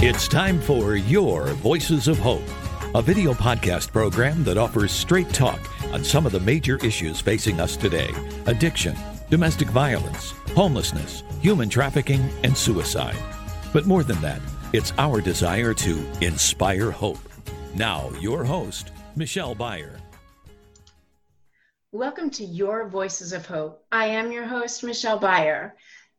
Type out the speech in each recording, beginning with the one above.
It's time for Your Voices of Hope, a video podcast program that offers straight talk on some of the major issues facing us today addiction, domestic violence, homelessness, human trafficking, and suicide. But more than that, it's our desire to inspire hope. Now, your host, Michelle Byer. Welcome to Your Voices of Hope. I am your host, Michelle Byer.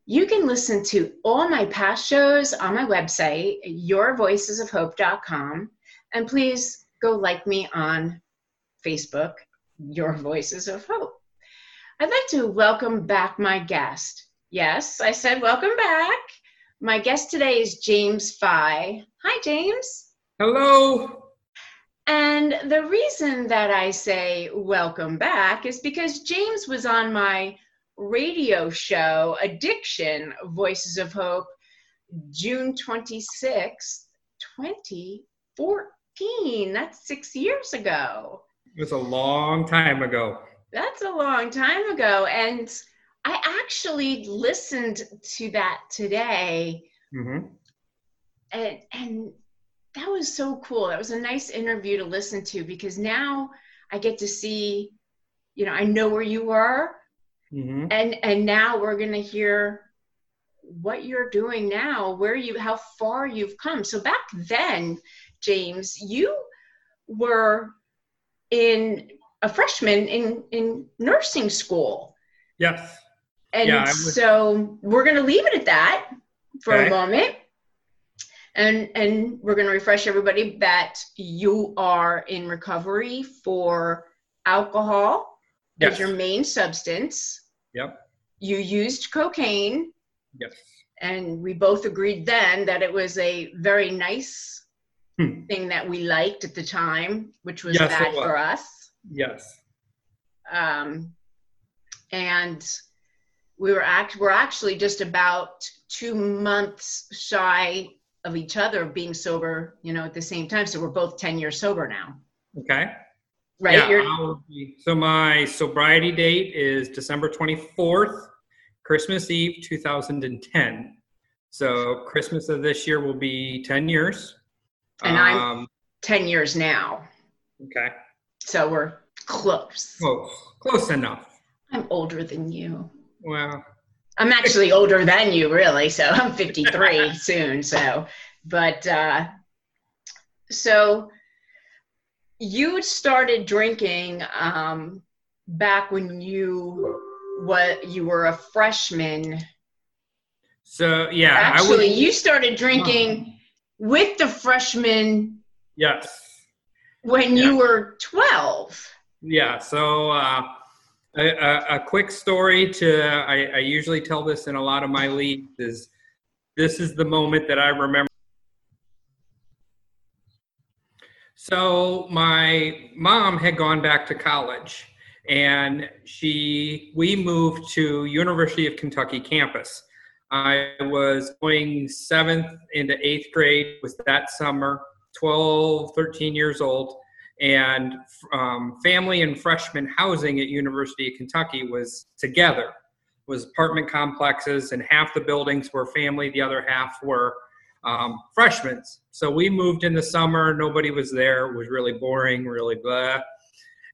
You can listen to all my past shows on my website, yourvoicesofhope.com. And please go like me on Facebook, Your Voices of Hope. I'd like to welcome back my guest. Yes, I said welcome back. My guest today is James Fye. Hi, James. Hello. And the reason that I say welcome back is because James was on my radio show, Addiction Voices of Hope, June 26th, 2014. That's six years ago. It was a long time ago. That's a long time ago. And I actually listened to that today. hmm And, and that was so cool. That was a nice interview to listen to because now I get to see, you know, I know where you were hmm and and now we're going to hear what you're doing now where you how far you've come so back then james you were in a freshman in in nursing school Yes. and Yeah, was- so we're going to leave it at that for Okay. a moment and and we're going to refresh everybody that you are in recovery for alcohol as your main substance Yep. you used cocaine Yes. and we both agreed then that it was a very nice Hmm. thing that we liked at the time which was Yes, bad was. for us Yes. um, and we were act we're actually just about two months shy of each other being sober you know at the same time so we're both 10 years sober now Okay. right Yeah, so my sobriety date is December 24th, Christmas Eve 2010. So Christmas of this year will be 10 years. And I'm- um, 10 years now okay. so we're close Close. Close enough. i'm older than you Well, I'm actually older than you, really. So I'm 53 soon. So, but uh, so you started drinking um, back when you what you were a freshman. so yeah, actually, was. you started drinking with the freshmen Yes. when you were 12. Yeah. So uh, a, a, a quick story to I, I usually tell this in a lot of my leads is this is the moment that I remember. So my mom had gone back to college and she we moved to University of Kentucky campus. I was going seventh into eighth grade was that summer, 12, 13 years old and um, family and freshman housing at University of Kentucky was together. Was apartment complexes, and half the buildings were family, the other half were um, freshmen. So we moved in the summer. Nobody was there. It was really boring, really blah.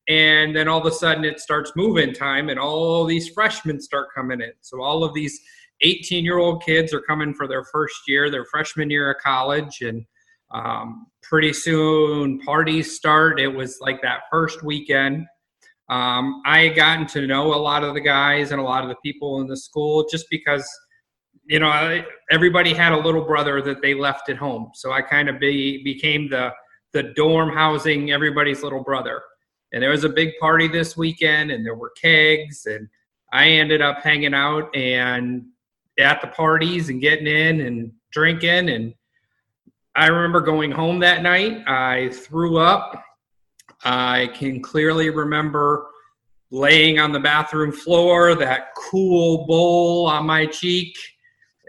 And then all of a sudden, it starts move-in time, and all these freshmen start coming in. So all of these 18-year-old kids are coming for their first year, their freshman year of college, and um, pretty soon parties start. It was like that first weekend. Um, I had gotten to know a lot of the guys and a lot of the people in the school just because, you know, everybody had a little brother that they left at home. So I kind of be, became the the dorm housing everybody's little brother. And there was a big party this weekend, and there were kegs, and I ended up hanging out and at the parties and getting in and drinking and I remember going home that night. I threw up. I can clearly remember laying on the bathroom floor, that cool bowl on my cheek,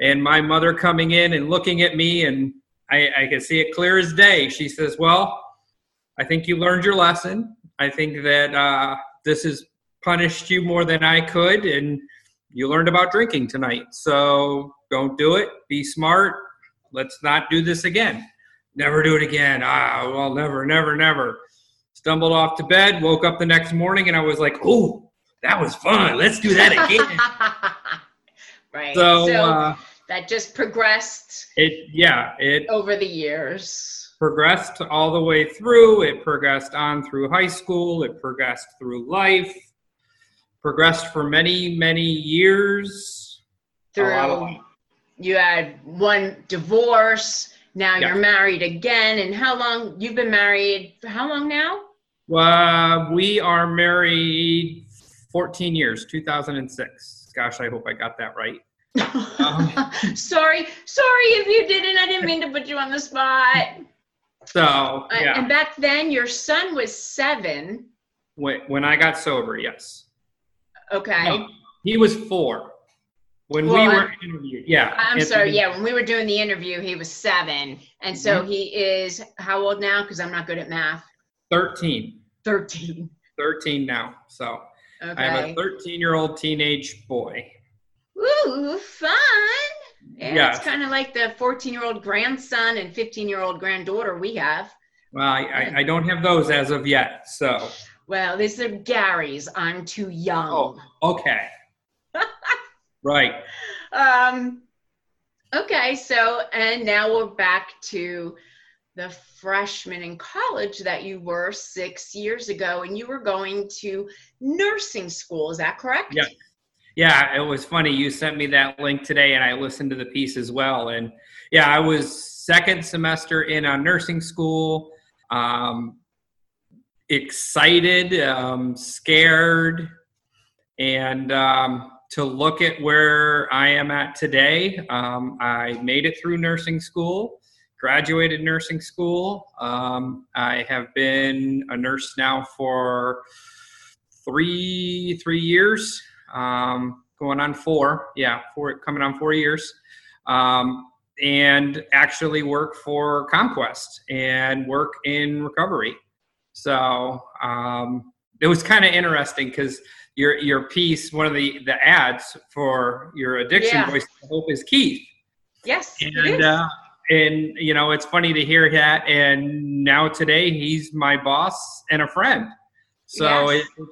and my mother coming in and looking at me, and I, I can see it clear as day. She says, Well, I think you learned your lesson. I think that uh, this has punished you more than I could, and you learned about drinking tonight. So don't do it. Be smart. Let's not do this again. Never do it again. Ah, well, never, never, never. Stumbled off to bed, woke up the next morning, and I was like, oh, that was fun. Let's do that again. right. so, So, uh, that just progressed it, yeah, it over the years. progressed all the way through. It progressed on through high school. It progressed through life. Progressed for many, many years. A lot of Through. You had one divorce. Now Yeah. you're married again. And how long? You've been married for how long now? Uh, we are married 14 years, 2006. Gosh, I hope I got that right. Um, sorry, sorry if you didn't. I didn't mean to put you on the spot. So, Uh, And back then, your son was seven. when, when I got sober, yes. Okay. No, he was four when Well, we were I'm- interviewed. Yeah. I'm sorry. Yeah, when we were doing the interview, he was seven, and so Mm-hmm. he is how old now? Because I'm not good at math. 13. Thirteen. 13 now. So I have a 13 year old teenage boy. Ooh, fun. Yeah, it's kind of like the 14 year old grandson and 15 year old granddaughter we have. Well, I, I, I don't have those as of yet. So, Well, these are Gary's. I'm too young. oh, okay. right. Um, okay, so and now we're back to the freshman in college that you were six years ago, and you were going to nursing school. Is that correct? Yeah. Yeah, it was funny. You sent me that link today, and I listened to the piece as well. And yeah, I was second semester in on nursing school. Um, excited, um, scared, and um, to look at where I am at today. Um, I made it through nursing school, graduated nursing school. Um, I have been a nurse now for three three years, um, going on four. Yeah, four coming on four years. Um, and actually work for CommQuest and work in recovery. So um, it was kind of interesting because your your piece, one of the the ads for your addiction Yeah. voice of hope is Keith, Yes. and uh, and you know it's funny to hear that. And now today he's my boss and a friend. So Yes. it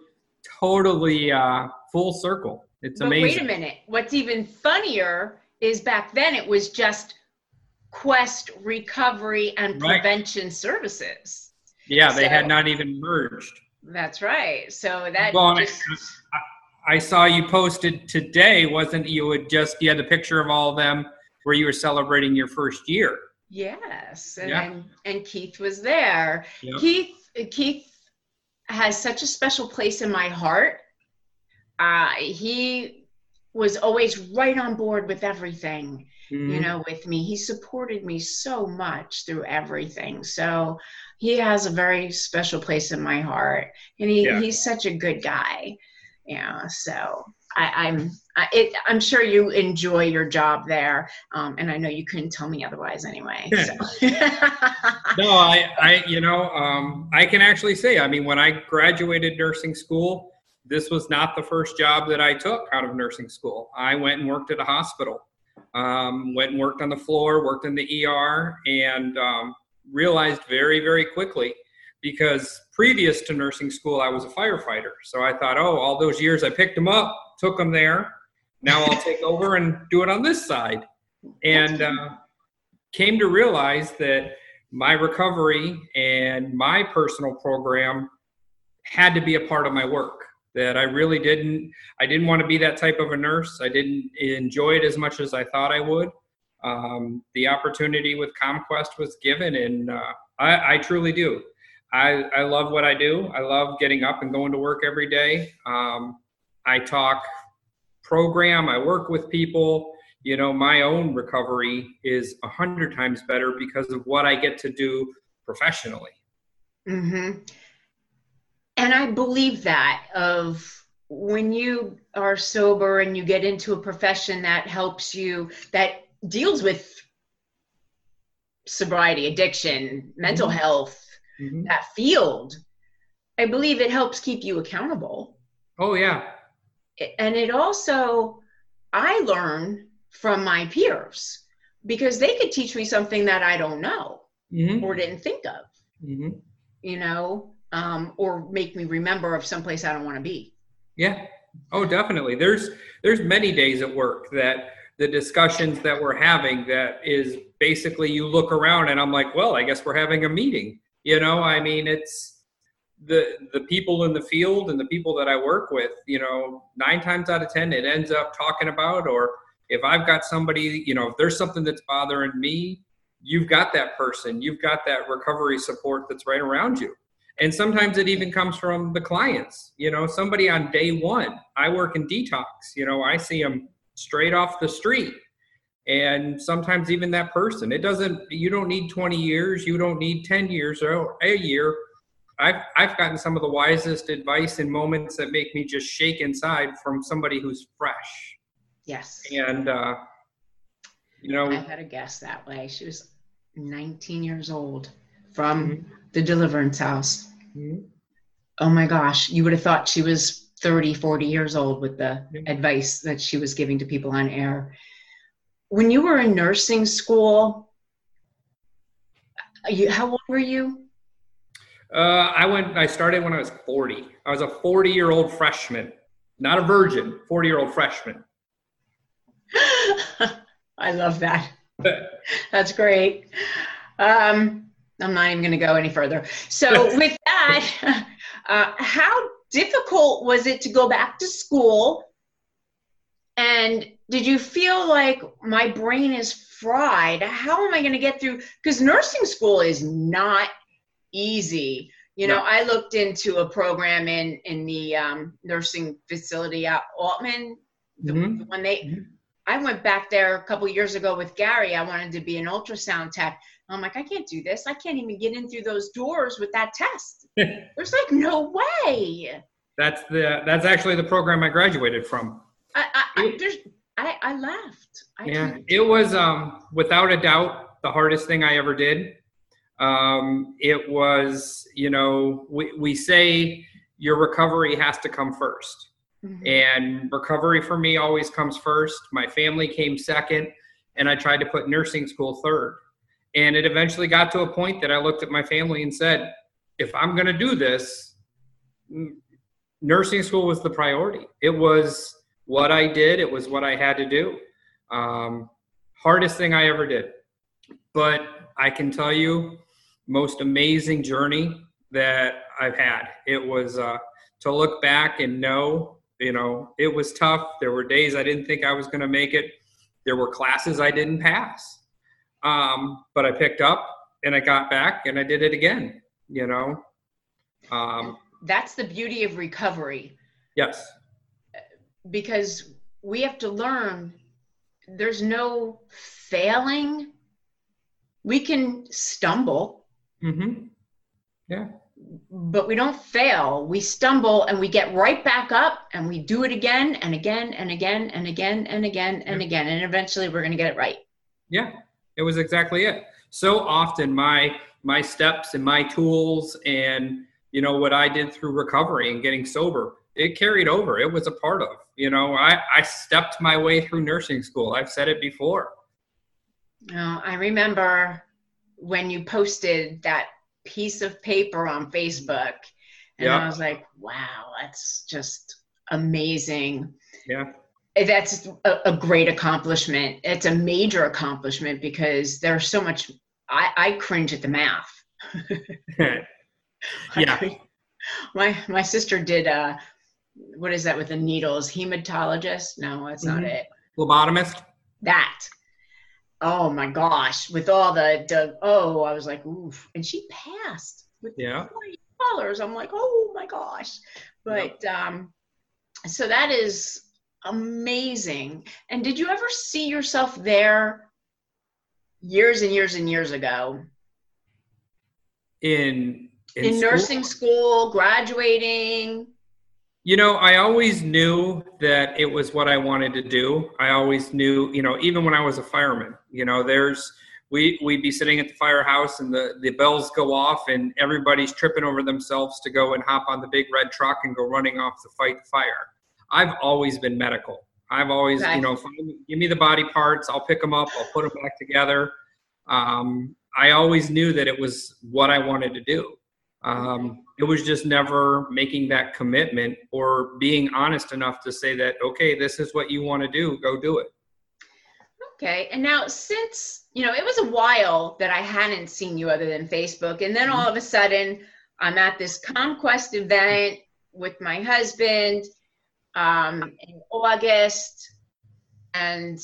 totally uh, full circle. It's but amazing. wait a minute. What's even funnier is back then it was just Quest recovery and Right. prevention services. Yeah, they had not even merged. That's right. So that Well, I just I saw you posted today, wasn't you? Had just you had the picture of all of them where you were celebrating your first year. yes, and Yeah. and, and Keith was there. Yep. Keith Keith has such a special place in my heart. Uh, he was always right on board with everything. You Mhm. know, with me. He supported me so much through everything. So he has a very special place in my heart, and he, Yeah. he's such a good guy. Yeah. So I, I'm I, it, I'm sure you enjoy your job there, um, and I know you couldn't tell me otherwise anyway. So. No, I, I, you know, um, I can actually say, I mean, when I graduated nursing school, this was not the first job that I took out of nursing school. I went and worked at a hospital, um, went and worked on the floor, worked in the ER, and um, realized very, very quickly because previous to nursing school, I was a firefighter. So I thought, oh, all those years I picked them up, took them there. Now I'll take over and do it on this side. And uh, came to realize that my recovery and my personal program had to be a part of my work that i really didn't i didn't want to be that type of a nurse. I didn't enjoy it as much as i thought i would. Um, the opportunity with CommQuest was given and uh, I, I truly do. I, I love what i do. I love getting up and going to work every day. Um, i talk program i work with people. You know my own recovery is a hundred times better because of what i get to do professionally. Hmm And I believe that of when you are sober and you get into a profession that helps you, that deals with sobriety, addiction, mental Mhm. health, that field, I believe it helps keep you accountable. Oh yeah. And it also, I learn from my peers because they could teach me something that I don't know hmm or didn't think of, hmm you know, um, or make me remember of someplace I don't want to be. Yeah. Oh, definitely. There's there's many days at work that the discussions that we're having that is basically you look around and I'm like, well, I guess we're having a meeting. You know, I mean, it's the the people in the field and the people that I work with. You know, nine times out of ten, it ends up talking about or if I've got somebody, you know, if there's something that's bothering me, you've got that person, you've got that recovery support that's right around you. And sometimes it even comes from the clients. You know, somebody on day one, I work in detox, you know, I see them straight off the street. And sometimes even that person, it doesn't, you don't need 20 years, you don't need 10 years or a year. I've, I've gotten some of the wisest advice in moments that make me just shake inside from somebody who's fresh. Yes. And, uh, you know, I had a guest that way. She was 19 years old from Mhm. The Deliverance House. Mhm. Oh my gosh, you would have thought she was 30, 40 years old with the Yeah. advice that she was giving to people on air. When you were in nursing school, you, how old were you? Uh, I went. I started when I was 40. I was a 40 year old freshman, not a virgin. 40 year old freshman. I love that. That's great. Um, I'm not even going to go any further. So, with that, uh, how difficult was it to go back to school? And did you feel like my brain is fried? How am I going to get through? Because nursing school is not easy. You know, No. I looked into a program in in the um, nursing facility at Aultman. The, Mhm. the one they, Mhm. I went back there a couple years ago with Gary. I wanted to be an ultrasound tech. I'm like, I can't do this. I can't even get in through those doors with that test. There's like no way. That's the. That's actually the program I graduated from. I I, I there's I, I left. I Yeah, can't. it was um, without a doubt the hardest thing I ever did. Um, it was, you know, we, we say your recovery has to come first. Mhm. And recovery for me always comes first. My family came second, and I tried to put nursing school third. And it eventually got to a point that I looked at my family and said, if I'm going to do this, nursing school was the priority. It was what I did, it was what I had to do. Um, hardest thing I ever did. But I can tell you, most amazing journey that I've had. It was uh, to look back and know, you know, it was tough. There were days I didn't think I was going to make it. There were classes I didn't pass. Um, but I picked up and I got back and I did it again, you know. Um, That's the beauty of recovery yes. because we have to learn there's no failing. We can stumble, Mm-hmm. Yeah. but we don't fail. We stumble and we get right back up and we do it again and again and again and again and again and Yeah. again. And eventually we're going to get it right. Yeah, it was exactly it. So often my my steps and my tools and you know what I did through recovery and getting sober, it carried over. It was a part of. You know, I I stepped my way through nursing school. I've said it before. Oh, I remember when you posted that piece of paper on Facebook, and Yeah. I was like, wow, that's just amazing. Yeah. That's a, a great accomplishment. It's a major accomplishment because there's so much. I, I cringe at the math. Yeah. My my sister did uh what is that with the needles? Hematologist? No, that's not Mhm. it. Lobotomist. that oh my gosh with all the, the oh i was like oof and she passed with Yeah. dollars i'm like oh my gosh but um so that is amazing and did you ever see yourself there years and years and years ago In in, in school? nursing school graduating You know, I always knew that it was what I wanted to do. I always knew, you know, even when I was a fireman, you know, there's we we'd be sitting at the firehouse and the the bells go off and everybody's tripping over themselves to go and hop on the big red truck and go running off to fight the fire. I've always been medical. I've always, Okay. you know, find, give me the body parts, I'll pick them up, I'll put them back together. Um, I always knew that it was what I wanted to do. Um, it was just never making that commitment or being honest enough to say that, okay, this is what you want to do, go do it. Okay. And now, since, you know, it was a while that I hadn't seen you other than Facebook. And then all of a sudden, I'm at this CommQuest event with my husband um, in August. And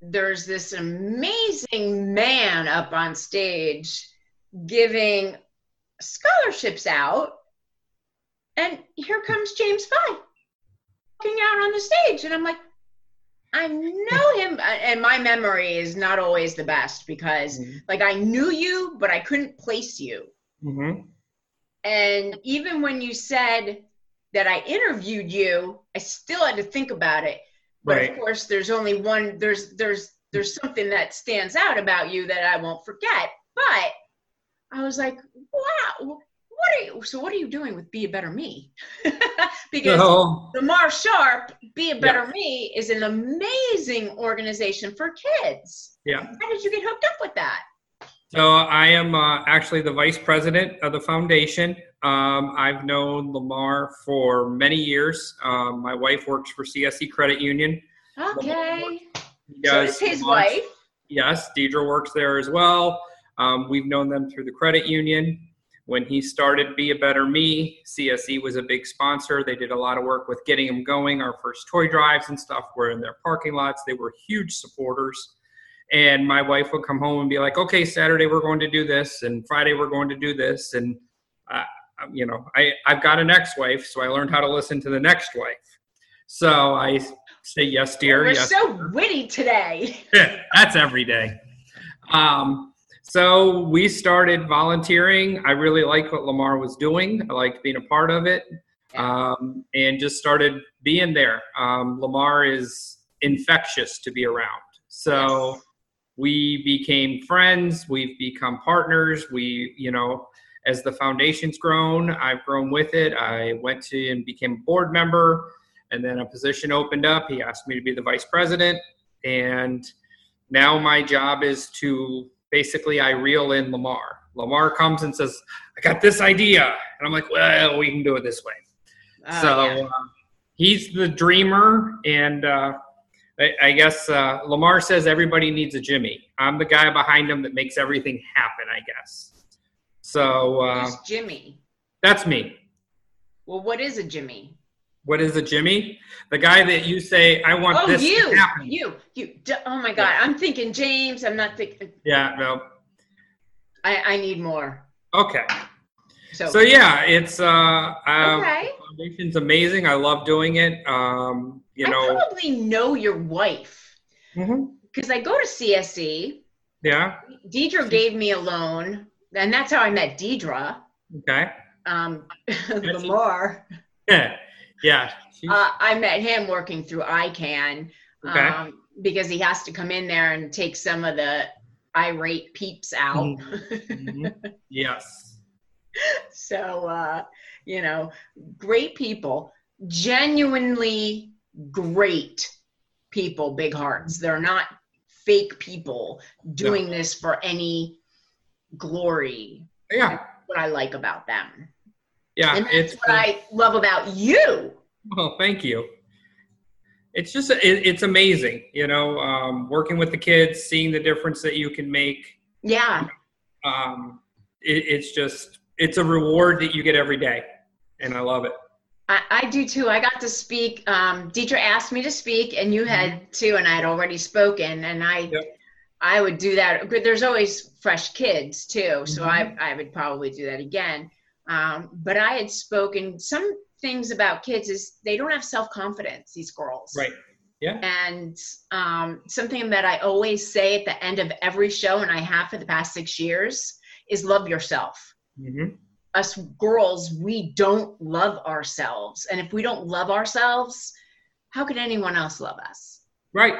there's this amazing man up on stage giving scholarships out. And here comes James Fye walking out on the stage. And I'm like, I know him, and my memory is not always the best because, like, I knew you, but I couldn't place you. Mm-hmm. And even when you said that I interviewed you, I still had to think about it. But Right. of course, there's only one. There's there's there's something that stands out about you that I won't forget. But I was like, wow, what are you? So what are you doing with Be a Better Me? because So, Lamar Sharp, Be a Better Me, is an amazing organization for kids. yeah. How did you get hooked up with that? So I am uh, actually the vice president of the foundation. Um, I've known Lamar for many years. Um, my wife works for CSE Credit Union. Okay. He So his launch- wife. Yes, Deidre works there as well. Um, we've known them through the credit union. When he started Be a Better Me, CSE was a big sponsor. They did a lot of work with getting him going. Our first toy drives and stuff were in their parking lots. They were huge supporters. And my wife would come home and be like, okay, Saturday we're going to do this, and Friday we're going to do this. And, uh, you know, I, I've got an ex wife, so I learned how to listen to the next wife. So I say, yes, dear. We're yes, so witty today. that's every day. Um, so we started volunteering. I really liked what Lamar was doing. I liked being a part of it, um, and just started being there. Um, Lamar is infectious to be around. So Yes. we became friends. We've become partners. We, you know, as the foundation's grown, I've grown with it. I went to and became a board member, and then a position opened up. He asked me to be the vice president, and now my job is to basically I reel in Lamar. Lamar comes and says, "I got this idea," and I'm like, "Well, we can do it this way." Oh, so yeah. uh, he's the dreamer, and uh, I, I guess uh, Lamar says everybody needs a Jimmy. I'm the guy behind him that makes everything happen. I guess. So uh, Jimmy? that's me. Well, what is a Jimmy? What is a Jimmy? The guy that you say, "I want Oh, this you, to happen." Oh, you, you. Oh my God, I'm thinking James. I'm not thinking. Yeah. No. I, I need more. Okay. So, So yeah, it's uh, um, okay. foundation's amazing. I love doing it. Um, you I know. probably know your wife Mm-hmm. because I go to CSE. Yeah. Deidre gave me a loan, and that's how I met Deidre. Okay. Um, Lamar. Yeah. Yeah. Uh, I met him working through ICAN Okay. um, because he has to come in there and take some of the irate peeps out. Mhm. yes. so, uh, you know, great people, genuinely great people, big hearts. They're not fake people doing this for any glory. Yeah. What I like about them. Yeah. and that's It's. what I love about you. Well, thank you. It's just it, it's amazing, you know, um, working with the kids, seeing the difference that you can make. Yeah. Um, it, it's just it's a reward that you get every day, and I love it. I, I do too. I got to speak. Um, Deidre asked me to speak, and you had too, and I had already spoken. And I, Yep. I would do that. But There's always fresh kids too, so Mhm. I, I would probably do that again. Um, but I had spoken some things about kids is they don't have self confidence. These girls, Right. Yeah. And um, something that I always say at the end of every show, and I have for the past six years, is love yourself hmm us girls, we don't love ourselves. And if we don't love ourselves, how could anyone else love us? Right.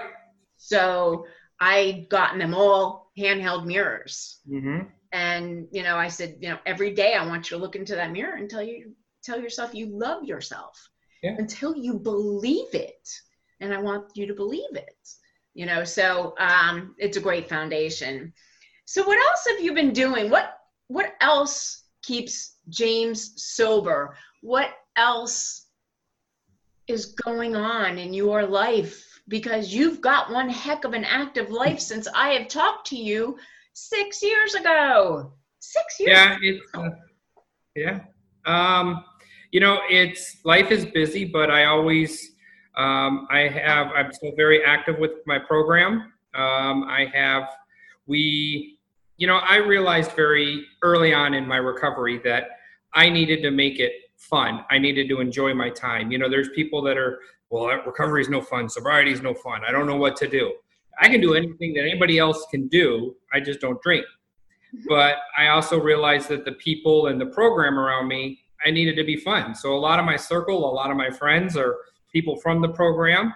So I gotten them all handheld mirrors. hmm And you know, I said, you know, every day I want you to look into that mirror and tell you tell yourself you love yourself Yeah. until you believe it. And I want you to believe it. You know, so um, it's a great foundation. So what else have you been doing? What what else keeps James sober? What else is going on in your life? Because you've got one heck of an active life since I have talked to you six years ago. Six years. Yeah, it's uh, yeah. Um, you know, it's life is busy, but I always um, I have I'm still very active with my program. Um, I have we you know I realized very early on in my recovery that I needed to make it fun. I needed to enjoy my time. You know, there's people that are well, recovery is no fun, sobriety is no fun. I don't know what to do. I can do anything that anybody else can do. I just don't drink but I also realized that the people and the program around me, I needed to be fun. So a lot of my circle, a lot of my friends are people from the program.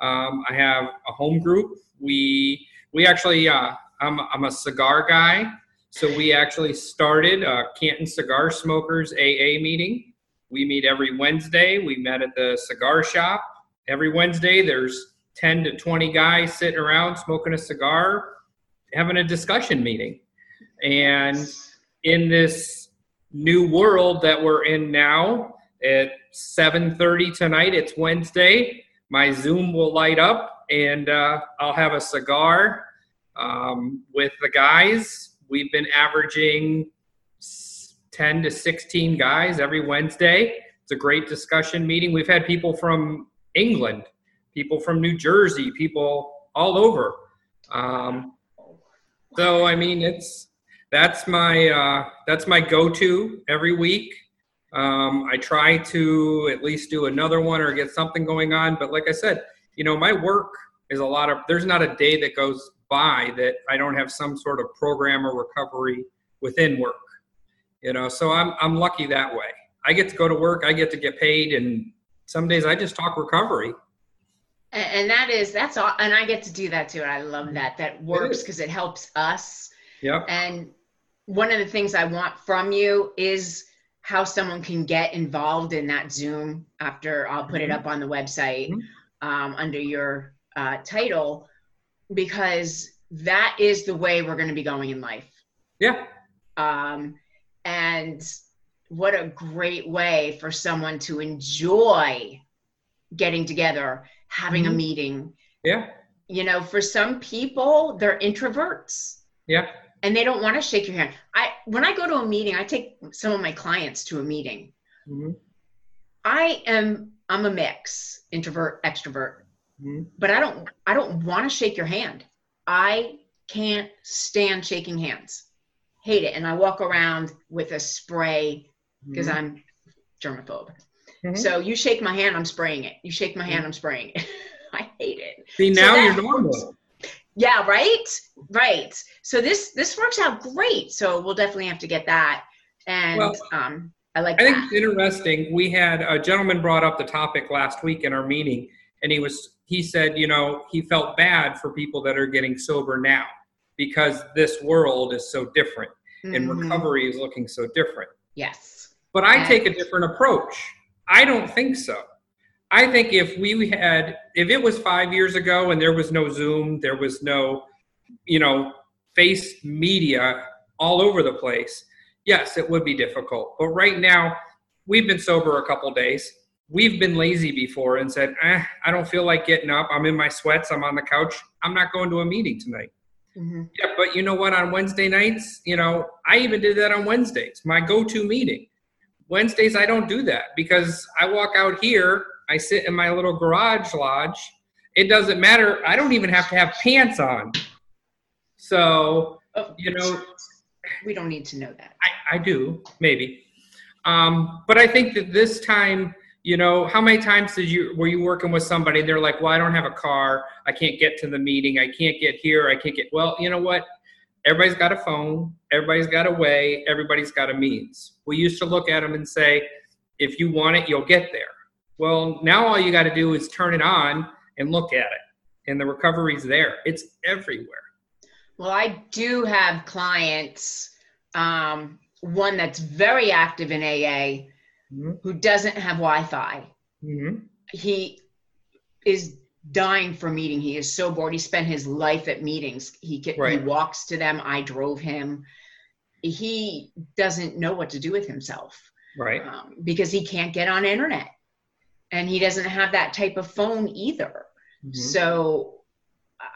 Um, I have a home group. We we actually uh, I'm I'm a cigar guy, so we actually started a Canton Cigar Smokers AA meeting. We meet every Wednesday. We met at the cigar shop every Wednesday. There's 10 to 20 guys sitting around smoking a cigar, having a discussion meeting. And in this new world that we're in now, at 7:30 tonight, it's Wednesday. My Zoom will light up, and uh, I'll have a cigar um, with the guys. We've been averaging 10 to 16 guys every Wednesday. It's a great discussion meeting. We've had people from England, people from New Jersey, people all over. Um, so I mean, it's that's my uh, that's my go-to every week. Um, I try to at least do another one or get something going on. But like I said, you know, my work is a lot of. There's not a day that goes by that I don't have some sort of program or recovery within work. You know, so I'm I'm lucky that way. I get to go to work. I get to get paid, and some days I just talk recovery. And, and that is that's all. And I get to do that too. And I love that. That works because it helps us. Yep. And one of the things I want from you is how someone can get involved in that Zoom after I'll put it Mhm. up on the website Mhm. um, under your uh, title, because that is the way we're going to be going in life. Yeah. Um, and what a great way for someone to enjoy getting together, having a Mhm. meeting. Yeah. You know, for some people, they're introverts Yeah. and they don't want to shake your hand. I when I go to a meeting, I take some of my clients to a meeting. hmm I am I'm a mix, introvert, extrovert, hmm but I don't I don't want to shake your hand. I can't stand shaking hands. Hate it. And I walk around with a spray because I'm germaphobe. Mhm. So you shake my hand, I'm spraying it. You shake my hand, I'm spraying it. I hate it. See, now that you're normal. works. Yeah, right? Right. So this this works out great. So we'll definitely have to get that. And Well, um I like I think it's interesting. We had a gentleman brought up the topic last week in our meeting, and he was he said, you know, he felt bad for people that are getting sober now because this world is so different and Mhm. recovery is looking so different. Yes. But I take a different approach. I don't think so. I think if we had, if it was five years ago and there was no Zoom, there was no, you know, face media all over the place, yes, it would be difficult. But right now, we've been sober a couple days. We've been lazy before and said, eh, I don't feel like getting up. I'm in my sweats. I'm on the couch. I'm not going to a meeting tonight. Mhm. Yeah, but you know what? On Wednesday nights, you know, I even did that on Wednesdays. My go-to meeting. Wednesdays, I don't do that because I walk out here. I sit in my little garage lodge. It doesn't matter. I don't even have to have pants on. So Oh, you know, we don't need to know that. I, I do maybe, um, but I think that this time, you know, how many times did you were you working with somebody? They're like, "Well, I don't have a car. I can't get to the meeting. I can't get here. I can't get." Well, you know what? Everybody's got a phone. Everybody's got a way. Everybody's got a means. We used to look at them and say, "If you want it, you'll get there." Well, now all you got to do is turn it on and look at it. and the recovery's there. It's everywhere. Well, I do have clients, um, one that's very active in AA Mhm. who doesn't have Wi Fi. Mhm. He is dying for a meeting. He is so bored. He spent his life at meetings. He, can, he walks to them. I drove him. He doesn't know what to do with himself. Right. um, because he can't get on internet and he doesn't have that type of phone either Mhm. so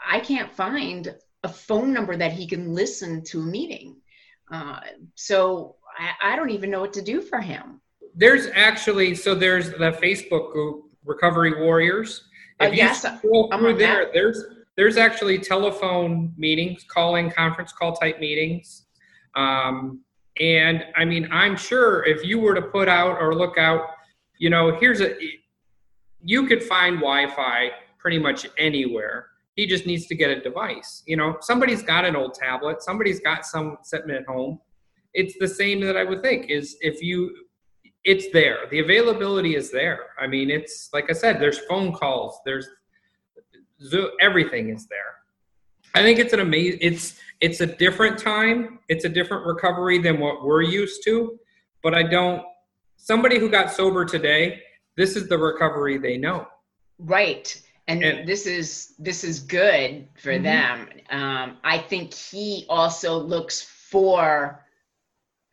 i can't find a phone number that he can listen to a meeting uh, so I, I don't even know what to do for him There's actually so there's the Facebook group Recovery Warriors. Uh, If you yes, scroll through there, that. there's there's actually telephone meetings, calling conference call type meetings. Um, and I mean, I'm sure if you were to put out or look out, you know, here's a you could find Wi-Fi pretty much anywhere. He just needs to get a device. You know, somebody's got an old tablet, somebody's got some sitting at home. It's the same that I would think is if you it's there. The availability is there. I mean, it's like I said, there's phone calls, there's Zoom, everything is there. I think it's an amazing it's it's a different time. It's a different recovery than what we're used to, but I don't somebody who got sober today, this is the recovery they know. right and, And- this is this is good for Mhm. them um, i think he also looks for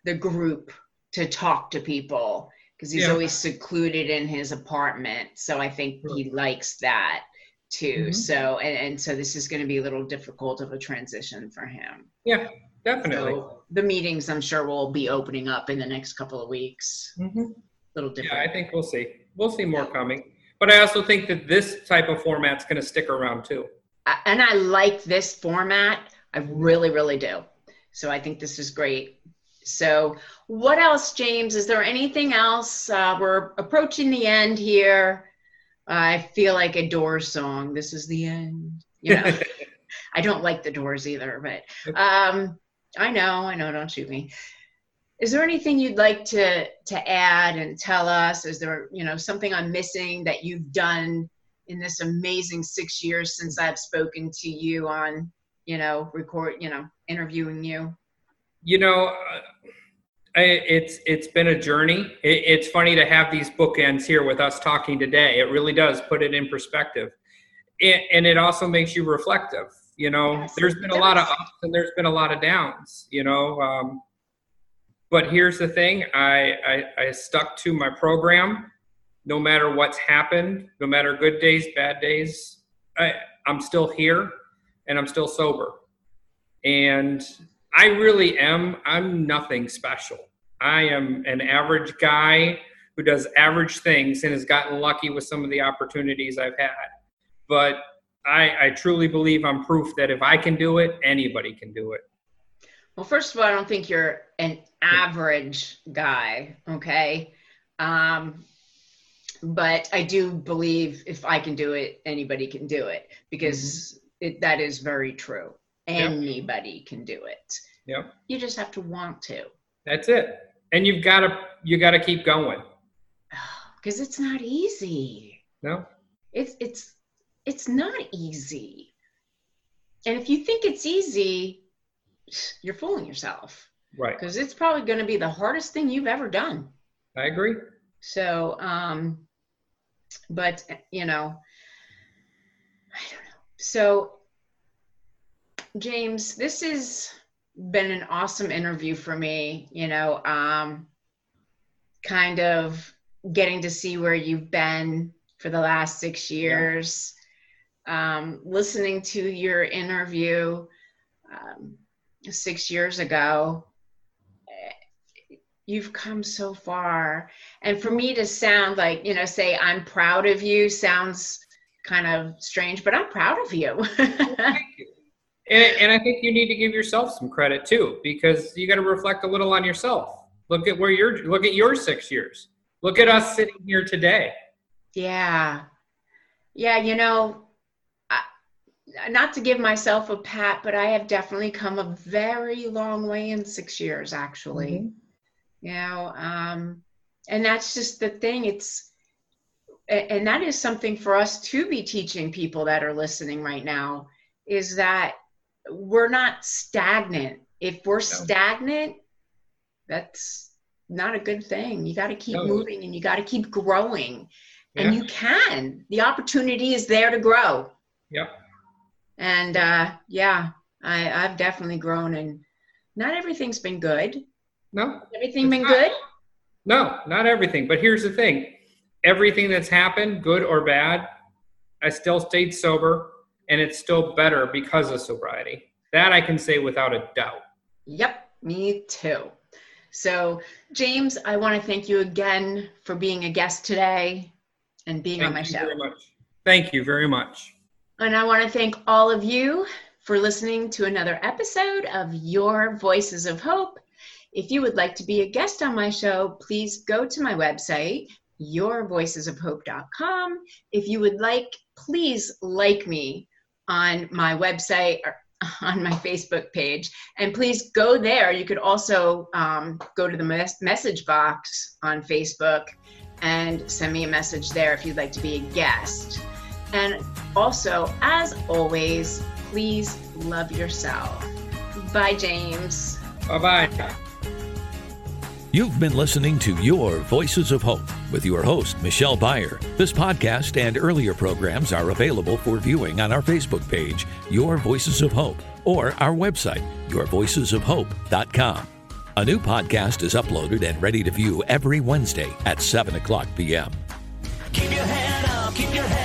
the group to talk to people because he's Yeah. always secluded in his apartment so i think he likes that too Mhm. so and, and so this is going to be a little difficult of a transition for him Yeah, definitely. so the meetings i'm sure will be opening up in the next couple of weeks Mhm. little Yeah, I think we'll see. We'll see more coming. But I also think that this type of format's going to stick around too. And I like this format. I really, really do. So I think this is great. So, what else, James? Is there anything else? Uh, we're approaching the end here. I feel like a Doors song. This is the end. You know, I don't like the Doors either, but um, I know, I know. Don't shoot me. Is there anything you'd like to to add and tell us? Is there, you know, something I'm missing that you've done in this amazing six years since I've spoken to you on, you know, record, you know, interviewing you? You know it's it's been a journey. It's funny to have these bookends here with us talking today. It really does put it in perspective. And it also makes you reflective you know? Yes, there's been a lot of ups and there's been a lot of downs you know um, but here's the thing. I, I i stuck to my program. No matter what's happened no matter good days bad days i i'm still here and i'm still sober. And I really am. I'm nothing special. I am an average guy who does average things and has gotten lucky with some of the opportunities I've had. But I, I truly believe I'm proof that if I can do it, anybody can do it. Well, first of all, I don't think you're an average guy, okay? Um, but I do believe if I can do it, anybody can do it because it, that is very true. Yep. Anybody can do it. Yep. You just have to want to That's it. And you've got to you got to keep going. because it's not easy. No? It's it's it's not easy. And if you think it's easy, you're fooling yourself Right. because it's probably going to be the hardest thing you've ever done. I agree. So, um, but you know, I don't know. So, James, this has been an awesome interview for me. You know, um, kind of getting to see where you've been for the last six years. Um, listening to your interview um, six years ago, you've come so far. And for me to sound like, you know, say, I'm proud of you sounds kind of strange, but I'm proud of you. And, and I think you need to give yourself some credit too, because you got to reflect a little on yourself. Look at where you're. Look at your six years. Look at us sitting here today. yeah. Yeah, you know, I, not to give myself a pat, but I have definitely come a very long way in six years, actually. you know um and that's just the thing it's and that is something for us to be teaching people that are listening right now is that we're not stagnant. If we're stagnant, that's not a good thing. You got to keep No. moving and you got to keep growing. And you can. The opportunity is there to grow. Yep. And uh, yeah, I, I've definitely grown, and not everything's been good. No, Everything been not. good? no, not everything. But here's the thing everything that's happened, good or bad, I still stayed sober and it's still better because of sobriety. That I can say without a doubt. Yep, me too. So, James, I want to thank you again for being a guest today and being on Thank my you show. very much. Thank you very much. And I want to thank all of you for listening to another episode of Your Voices of Hope. If you would like to be a guest on my show, please go to my website, yourvoicesofhope.com. If you would like, please like me on my website or on my Facebook page. And please go there. You could also um, go to the mes- message box on Facebook and send me a message there if you'd like to be a guest. And also, as always, please love yourself. Bye, James. Bye bye. You've been listening to Your Voices of Hope with your host, Michelle Byer. This podcast and earlier programs are available for viewing on our Facebook page, Your Voices of Hope, or our website, yourvoicesofhope.com. A new podcast is uploaded and ready to view every Wednesday at 7 o'clock p.m. Keep your head